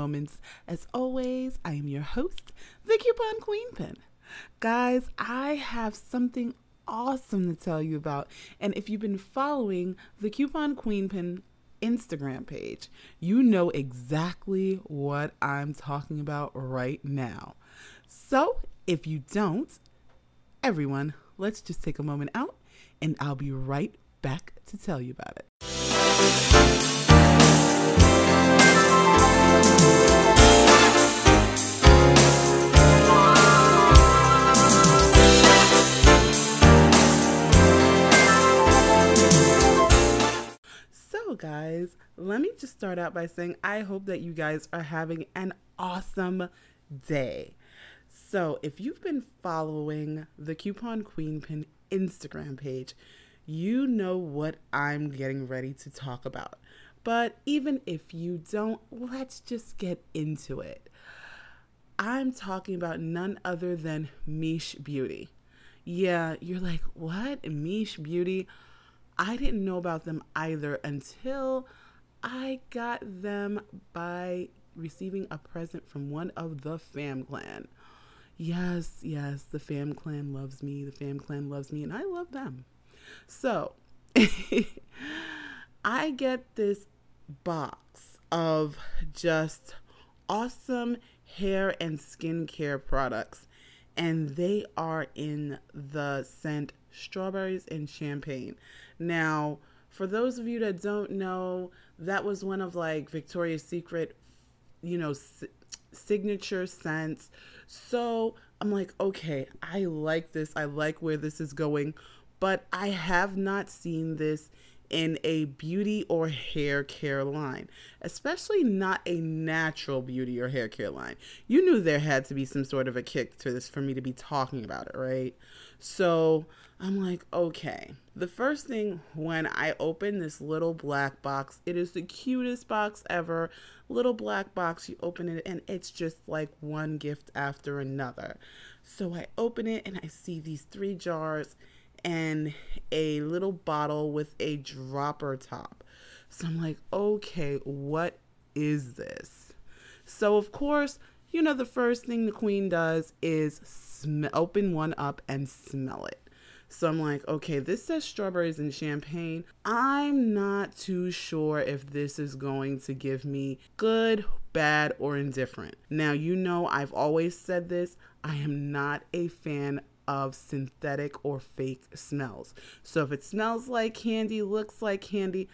Moments. As always, I am your host, the Coupon Queen Pin. Guys, I have something awesome to tell you about. And if you've been following the Coupon Queen Pin Instagram page, you know exactly what I'm talking about right now. So if you don't, everyone, let's just take a moment out and I'll be right back to tell you about it. Let me just start out by saying I hope that you guys are having an awesome day. So, if you've been following the Coupon Queen Pin Instagram page, you know what I'm getting ready to talk about. But even if you don't, let's just get into it. I'm talking about none other than Miche Beauty. Yeah, you're like, what? Miche Beauty? I didn't know about them either until I got them by receiving a present from one of the fam clan. Yes, yes, the fam clan loves me. The fam clan loves me, and I love them. So I get this box of just awesome hair and skincare products, and they are in the scent strawberries and champagne. Now, for those of you that don't know, that was one of like Victoria's Secret, you know, s- signature scents. So I'm like, okay, I like this. I like where this is going but I have not seen this in a beauty or hair care line, especially not a natural beauty or hair care line. You knew there had to be some sort of a kick to this for me to be talking about it, right? So I'm like, okay. The first thing when I open this little black box, it is the cutest box ever. Little black box, you open it, and it's just like one gift after another. So I open it and I see these three jars and a little bottle with a dropper top. So I'm like, okay, what is this? So, of course, you know, the first thing the queen does is sm- open one up and smell it. So I'm like, okay, this says strawberries and champagne. I'm not too sure if this is going to give me good, bad, or indifferent. Now, you know, I've always said this. I am not a fan of synthetic or fake smells. So if it smells like candy, looks like candy,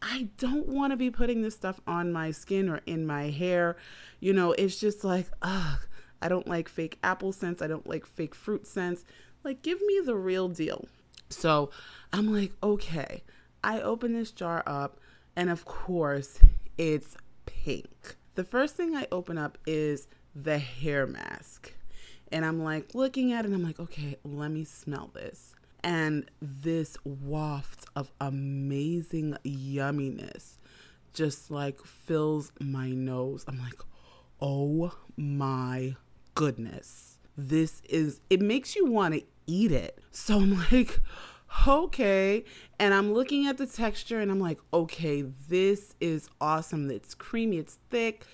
I don't want to be putting this stuff on my skin or in my hair. You know, it's just like, ugh, I don't like fake apple scents. I don't like fake fruit scents. Like, give me the real deal. So I'm like, okay. I open this jar up, and of course, it's pink. The first thing I open up is the hair mask. And I'm like looking at it and I'm like, okay, let me smell this. And this waft of amazing yumminess just like fills my nose. I'm like, oh my goodness. This is, it makes you want to eat it. So I'm like, okay. And I'm looking at the texture and I'm like, okay, this is awesome. It's creamy, it's thick.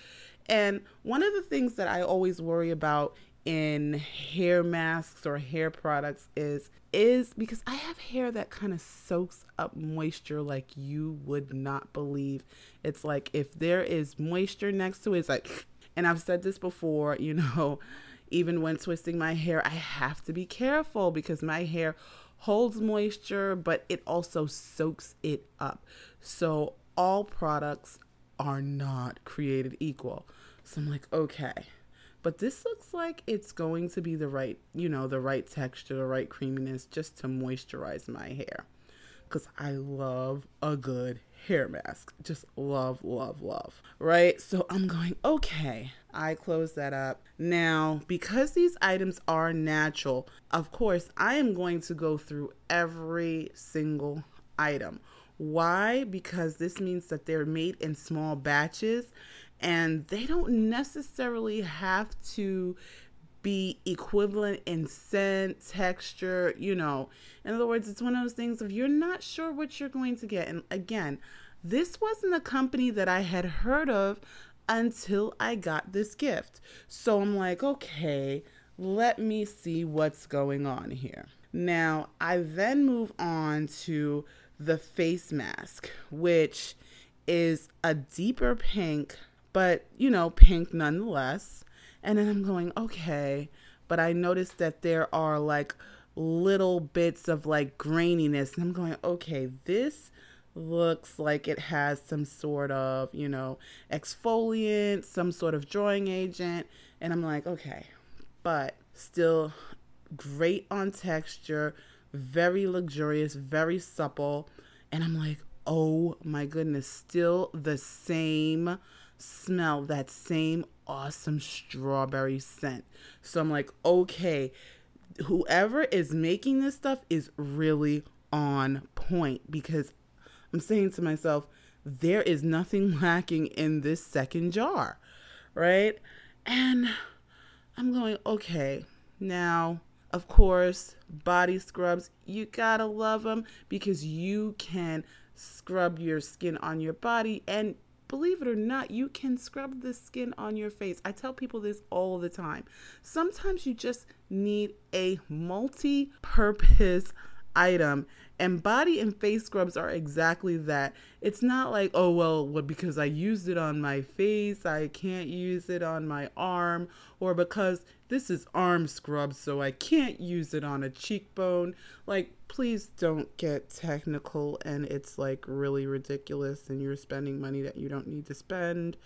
And one of the things that I always worry about in hair masks or hair products is is because I have hair that kind of soaks up moisture like you would not believe. It's like if there is moisture next to it, it's like and I've said this before, you know, even when twisting my hair, I have to be careful because my hair holds moisture, but it also soaks it up. So all products are not created equal. So I'm like, okay but this looks like it's going to be the right, you know, the right texture, the right creaminess just to moisturize my hair. Because I love a good hair mask. Just love, love, love. Right? So I'm going, okay. I close that up. Now, because these items are natural, of course, I am going to go through every single item. Why? Because this means that they're made in small batches and they don't necessarily have to be equivalent in scent, texture, you know. In other words, it's one of those things if you're not sure what you're going to get. And again, this wasn't a company that I had heard of until I got this gift. So I'm like, okay, let me see what's going on here. Now, I then move on to the face mask, which is a deeper pink, but you know, pink nonetheless. And then I'm going, okay. But I noticed that there are like little bits of like graininess. And I'm going, okay, this looks like it has some sort of, you know, exfoliant, some sort of drawing agent. And I'm like, okay, but still great on texture, very luxurious, very supple. And I'm like, oh my goodness, still the same smell, that same awesome strawberry scent. So I'm like, okay, whoever is making this stuff is really on point because I'm saying to myself, there is nothing lacking in this second jar, right? And I'm going, okay, now, of course, body scrubs, you gotta love them because you can scrub your skin on your body and believe it or not, you can scrub the skin on your face. I tell people this all the time. Sometimes you just need a multi purpose item and body and face scrubs are exactly that. It's not like, oh, well, well, because I used it on my face, I can't use it on my arm, or because this is arm scrub, so I can't use it on a cheekbone. Like, please don't get technical and it's like really ridiculous and you're spending money that you don't need to spend.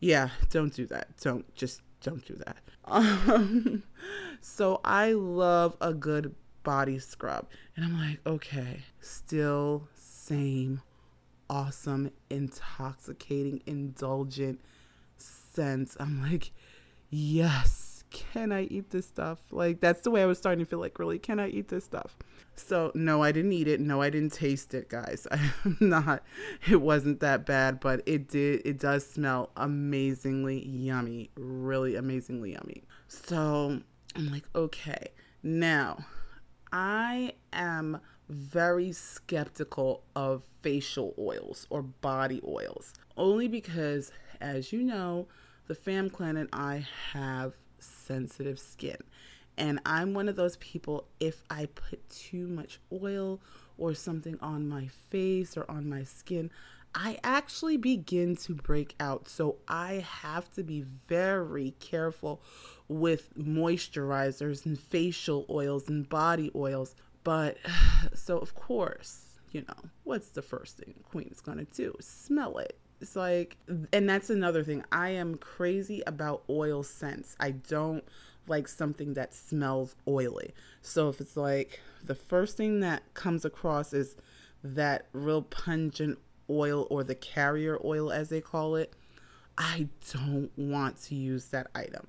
Yeah, don't do that. Don't just don't do that. Um, so I love a good body scrub. And I'm like, okay, still same awesome, intoxicating, indulgent scent. I'm like, yes, can I eat this stuff? Like, that's the way I was starting to feel like, really, can I eat this stuff? So, no, I didn't eat it. No, I didn't taste it, guys. I'm not, it wasn't that bad, but it did, it does smell amazingly yummy, really amazingly yummy. So, I'm like, okay, now I am very skeptical of facial oils or body oils, only because, as you know, the fam clan and I have sensitive skin. And I'm one of those people, if I put too much oil or something on my face or on my skin, I actually begin to break out. So I have to be very careful with moisturizers and facial oils and body oils. But so, of course, you know, what's the first thing Queen going to do? Smell it. It's like, and that's another thing. I am crazy about oil scents. I don't like something that smells oily. So if it's like the first thing that comes across is that real pungent oil or the carrier oil as they call it, I don't want to use that item.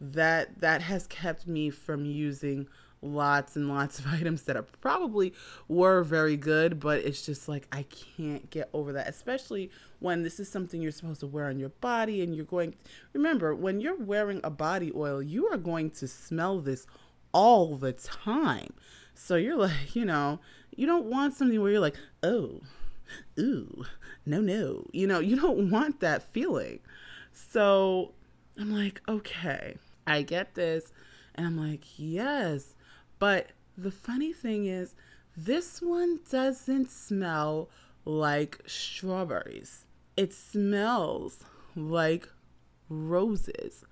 That that has kept me from using lots and lots of items that are probably were very good, but it's just like I can't get over that, especially when this is something you're supposed to wear on your body and you're going remember, when you're wearing a body oil, you are going to smell this all the time. So you're like, you know, you don't want something where you're like, "Oh, ooh, no, no. You know, you don't want that feeling. So I'm like, okay, I get this. And I'm like, yes. But the funny thing is, this one doesn't smell like strawberries. It smells like roses.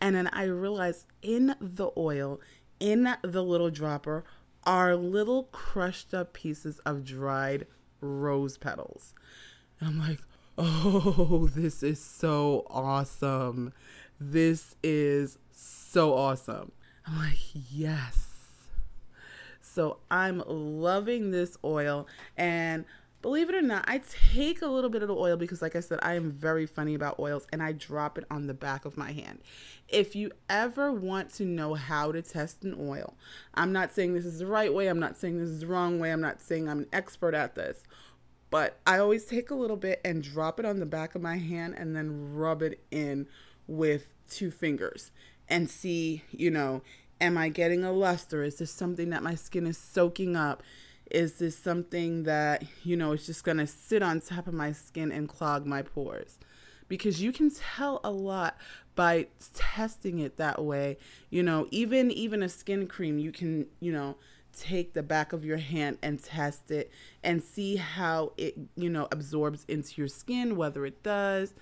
And then I realized in the oil, in the little dropper, are little crushed up pieces of dried rose petals. And I'm like, oh, this is so awesome. This is so awesome. I'm like, yes. So I'm loving this oil. And believe it or not, I take a little bit of the oil because, like I said, I am very funny about oils and I drop it on the back of my hand. If you ever want to know how to test an oil, I'm not saying this is the right way, I'm not saying this is the wrong way, I'm not saying I'm an expert at this, but I always take a little bit and drop it on the back of my hand and then rub it in with two fingers. and see, you know, am I getting a luster? Is this something that my skin is soaking up? Is this something that, you know, is just going to sit on top of my skin and clog my pores? Because you can tell a lot by testing it that way. You know, even even a skin cream, you can, you know, take the back of your hand and test it and see how it, you know, absorbs into your skin, whether it does.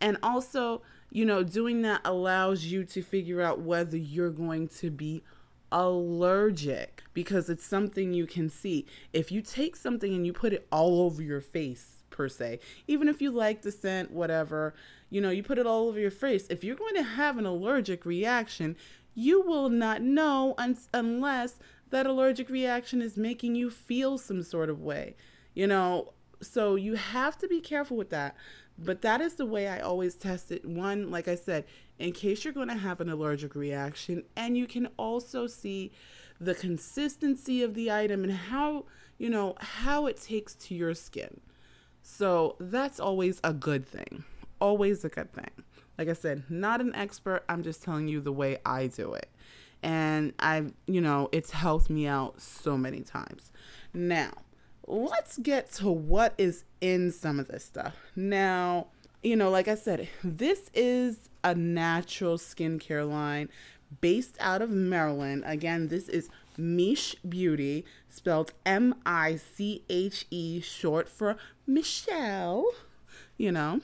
And also, you know, doing that allows you to figure out whether you're going to be allergic because it's something you can see. If you take something and you put it all over your face, per se, even if you like the scent, whatever, you know, you put it all over your face, if you're going to have an allergic reaction, you will not know un- unless that allergic reaction is making you feel some sort of way, you know. So you have to be careful with that. But that is the way I always test it. One, like I said, in case you're going to have an allergic reaction, and you can also see the consistency of the item and how, you know, how it takes to your skin. So that's always a good thing. Always a good thing. Like I said, not an expert. I'm just telling you the way I do it and I've, you know, it's helped me out so many times. Now, let's get to what is in some of this stuff. Now, you know, like I said, this is a natural skincare line based out of Maryland. Again, this is Miche Beauty, spelled M I C H E, short for Michelle, you know.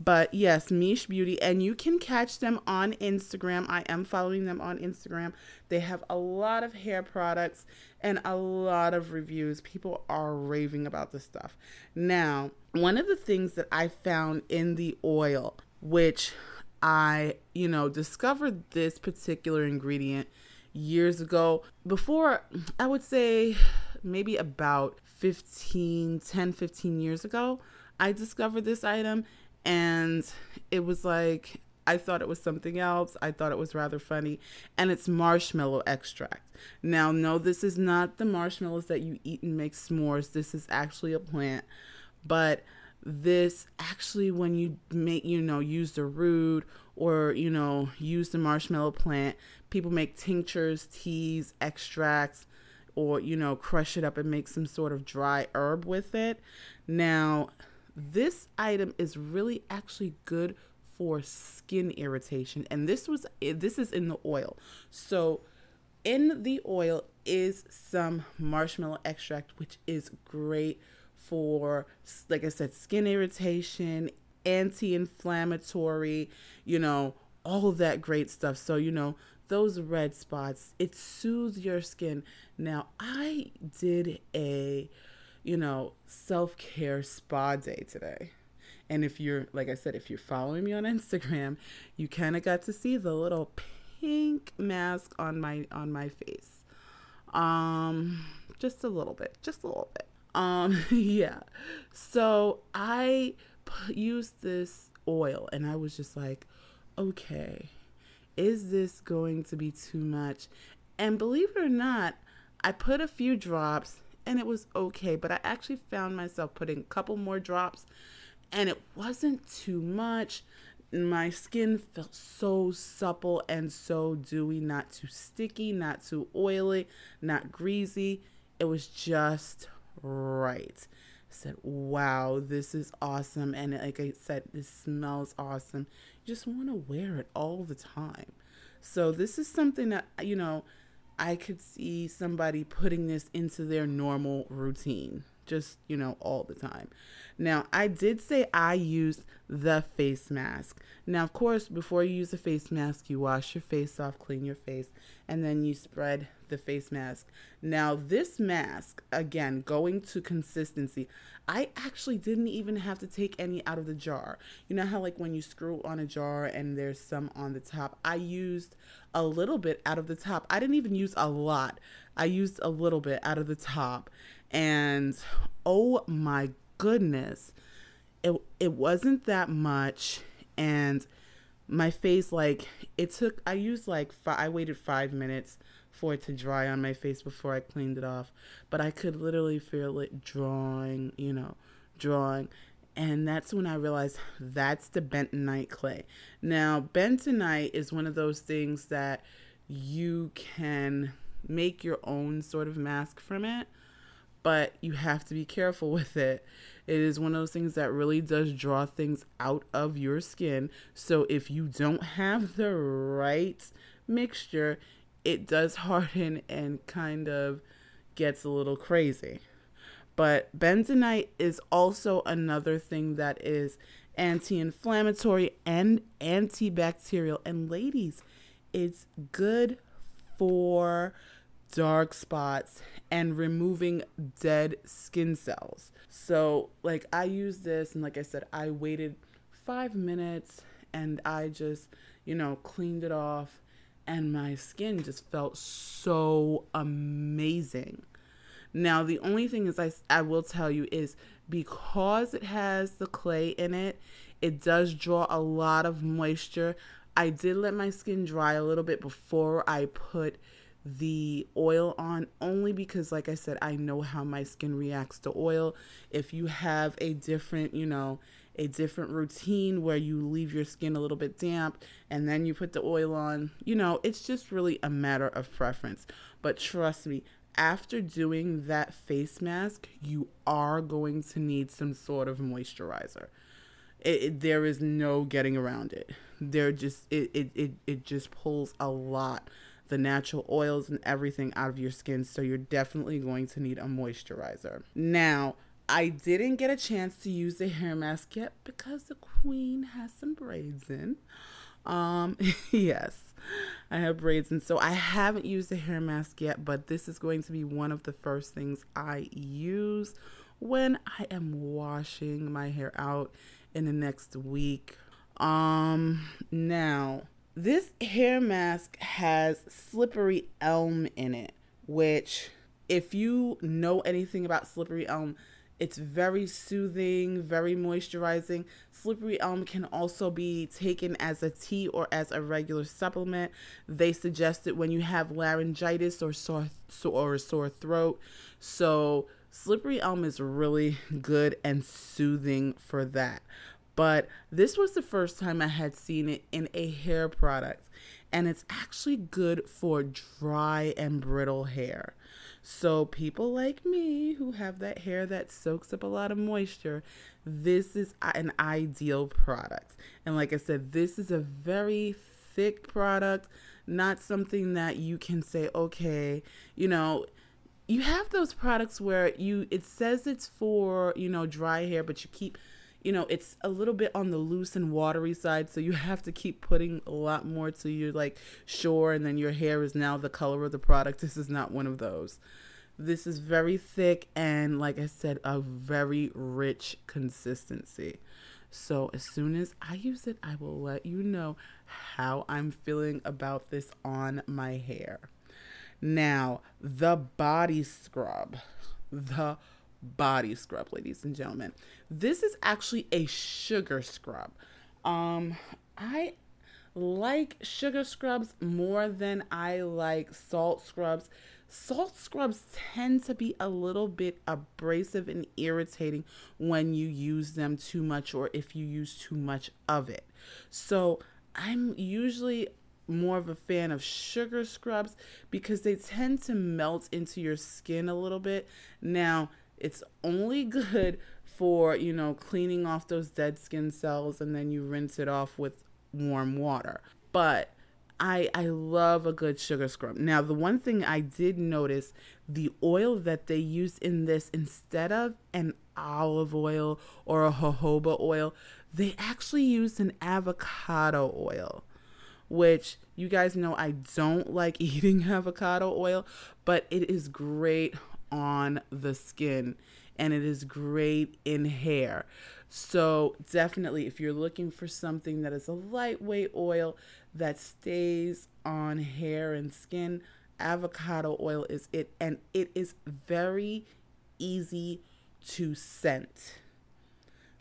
But yes, Miche Beauty, and you can catch them on Instagram. I am following them on Instagram. They have a lot of hair products and a lot of reviews. People are raving about this stuff. Now, one of the things that I found in the oil, which I, you know, discovered this particular ingredient years ago, before I would say maybe about 15, 10, 15 years ago, I discovered this item and it was like I thought it was something else. I thought it was rather funny. And it's marshmallow extract. Now, no, this is not the marshmallows that you eat and make s'mores. This is actually a plant. But this actually, when you make, you know, use the root or, you know, use the marshmallow plant, people make tinctures, teas, extracts, or, you know, crush it up and make some sort of dry herb with it. Now, this item is really actually good for skin irritation and this was eh, this is in the oil. So in the oil is some marshmallow extract which is great for like I said skin irritation, anti-inflammatory, you know, all that great stuff. So, you know, those red spots, it soothes your skin. Now, I did a you know, self care spa day today. And if you're, like I said, if you're following me on Instagram, you kind of got to see the little pink mask on my on my face. Um, just a little bit, just a little bit. Um, yeah. So I p- used this oil, and I was just like, okay, is this going to be too much? And believe it or not, I put a few drops and it was okay. But I actually found myself putting a couple more drops and it wasn't too much. My skin felt so supple and so dewy, not too sticky, not too oily, not greasy. It was just right. I said, wow, this is awesome. And like I said, this smells awesome. You just want to wear it all the time. So, this is something that, you know, I could see somebody putting this into their normal routine, just, you know, all the time. Now, I did say I used the face mask. Now, of course, before you use the face mask, you wash your face off, clean your face, and then you spread the face mask. Now, this mask, again, going to consistency, I actually didn't even have to take any out of the jar. You know how, like, when you screw on a jar and there's some on the top? I used a little bit out of the top. I didn't even use a lot, I used a little bit out of the top. And oh my goodness, it, it wasn't that much. And my face, like, it took, I used like, five, I waited five minutes for it to dry on my face before I cleaned it off. But I could literally feel it drawing, you know, drawing. And that's when I realized that's the bentonite clay. Now, bentonite is one of those things that you can make your own sort of mask from it, but you have to be careful with it. It is one of those things that really does draw things out of your skin. So if you don't have the right mixture, it does harden and kind of gets a little crazy. But bentonite is also another thing that is anti inflammatory and antibacterial. And ladies, it's good for dark spots and removing dead skin cells. So, like, I use this, and like I said, I waited five minutes and I just, you know, cleaned it off, and my skin just felt so amazing. Now, the only thing is, I, I will tell you is because it has the clay in it, it does draw a lot of moisture. I did let my skin dry a little bit before I put the oil on only because like I said I know how my skin reacts to oil. If you have a different, you know, a different routine where you leave your skin a little bit damp and then you put the oil on, you know, it's just really a matter of preference. But trust me, after doing that face mask, you are going to need some sort of moisturizer. It, it, there is no getting around it. There just it, it, it, it just pulls a lot the natural oils and everything out of your skin. So you're definitely going to need a moisturizer. Now, I didn't get a chance to use the hair mask yet because the queen has some braids in. Um, yes. I have braids, and so I haven't used a hair mask yet, but this is going to be one of the first things I use when I am washing my hair out in the next week. Um, now this hair mask has slippery elm in it, which, if you know anything about slippery elm, it's very soothing, very moisturizing. Slippery elm can also be taken as a tea or as a regular supplement. They suggest it when you have laryngitis or sore or sore throat. So, slippery elm is really good and soothing for that. But this was the first time I had seen it in a hair product, and it's actually good for dry and brittle hair. So, people like me who have that hair that soaks up a lot of moisture, this is an ideal product. And like I said, this is a very thick product, not something that you can say, okay, you know, you have those products where you it says it's for, you know, dry hair, but you keep you know, it's a little bit on the loose and watery side, so you have to keep putting a lot more to your like sure, and then your hair is now the color of the product. This is not one of those. This is very thick and, like I said, a very rich consistency. So, as soon as I use it, I will let you know how I'm feeling about this on my hair. Now, the body scrub. The body scrub, ladies and gentlemen. This is actually a sugar scrub. Um, I like sugar scrubs more than I like salt scrubs. Salt scrubs tend to be a little bit abrasive and irritating when you use them too much or if you use too much of it. So I'm usually more of a fan of sugar scrubs because they tend to melt into your skin a little bit. Now, it's only good for, you know, cleaning off those dead skin cells and then you rinse it off with warm water. But I I love a good sugar scrub. Now, the one thing I did notice, the oil that they use in this instead of an olive oil or a jojoba oil, they actually used an avocado oil, which you guys know I don't like eating avocado oil, but it is great on the skin and it is great in hair. So, definitely, if you're looking for something that is a lightweight oil that stays on hair and skin, avocado oil is it. And it is very easy to scent.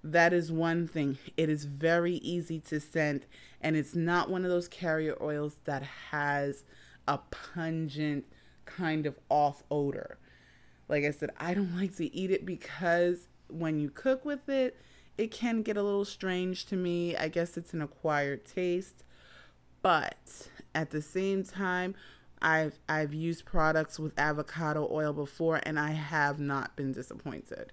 That is one thing. It is very easy to scent, and it's not one of those carrier oils that has a pungent kind of off odor. Like I said, I don't like to eat it because when you cook with it, it can get a little strange to me. I guess it's an acquired taste, but at the same time, I've I've used products with avocado oil before and I have not been disappointed.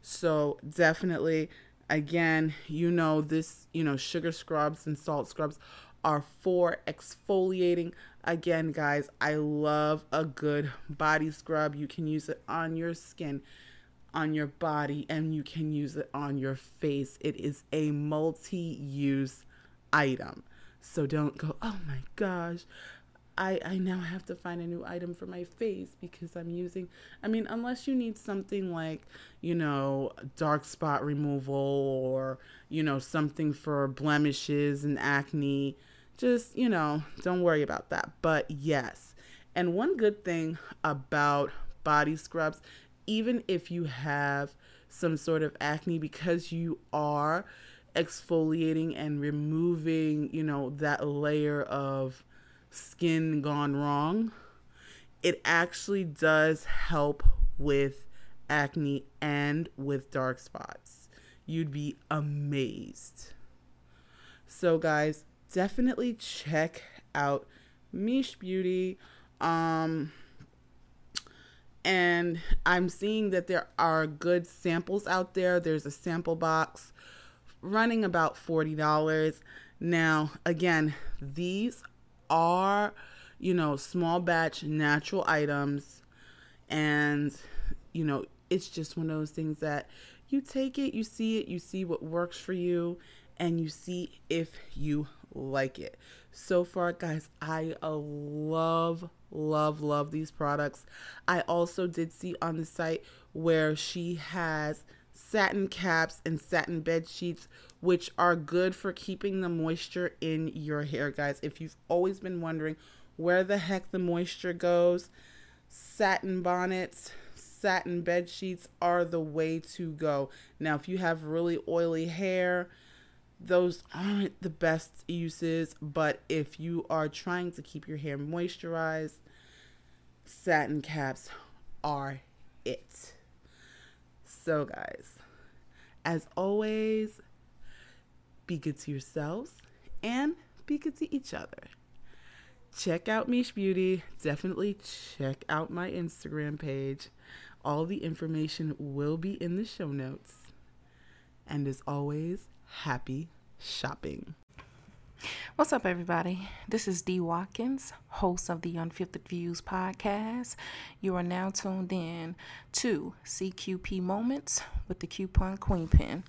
So definitely again, you know this, you know, sugar scrubs and salt scrubs are for exfoliating. Again, guys, I love a good body scrub. You can use it on your skin, on your body, and you can use it on your face. It is a multi-use item. So don't go, "Oh my gosh, I, I now have to find a new item for my face because I'm using, I mean, unless you need something like, you know, dark spot removal or, you know, something for blemishes and acne, just, you know, don't worry about that. But yes. And one good thing about body scrubs, even if you have some sort of acne, because you are exfoliating and removing, you know, that layer of skin gone wrong, it actually does help with acne and with dark spots. You'd be amazed. So, guys, definitely check out Miche Beauty. Um, and I'm seeing that there are good samples out there. There's a sample box running about $40. Now, again, these are, you know, small batch natural items. And, you know, it's just one of those things that you take it, you see it, you see what works for you, and you see if you like it. So far, guys, I uh, love, love, love these products. I also did see on the site where she has satin caps and satin bed sheets which are good for keeping the moisture in your hair, guys. If you've always been wondering where the heck the moisture goes, satin bonnets, satin bed sheets are the way to go. Now, if you have really oily hair, those aren't the best uses, but if you are trying to keep your hair moisturized, satin caps are it. So, guys, as always, be good to yourselves and be good to each other. Check out Miche Beauty. Definitely check out my Instagram page. All the information will be in the show notes. And as always, happy shopping. What's up, everybody? This is Dee Watkins, host of the Unfiltered Views podcast. You are now tuned in to CQP Moments with the Coupon Queen Pin.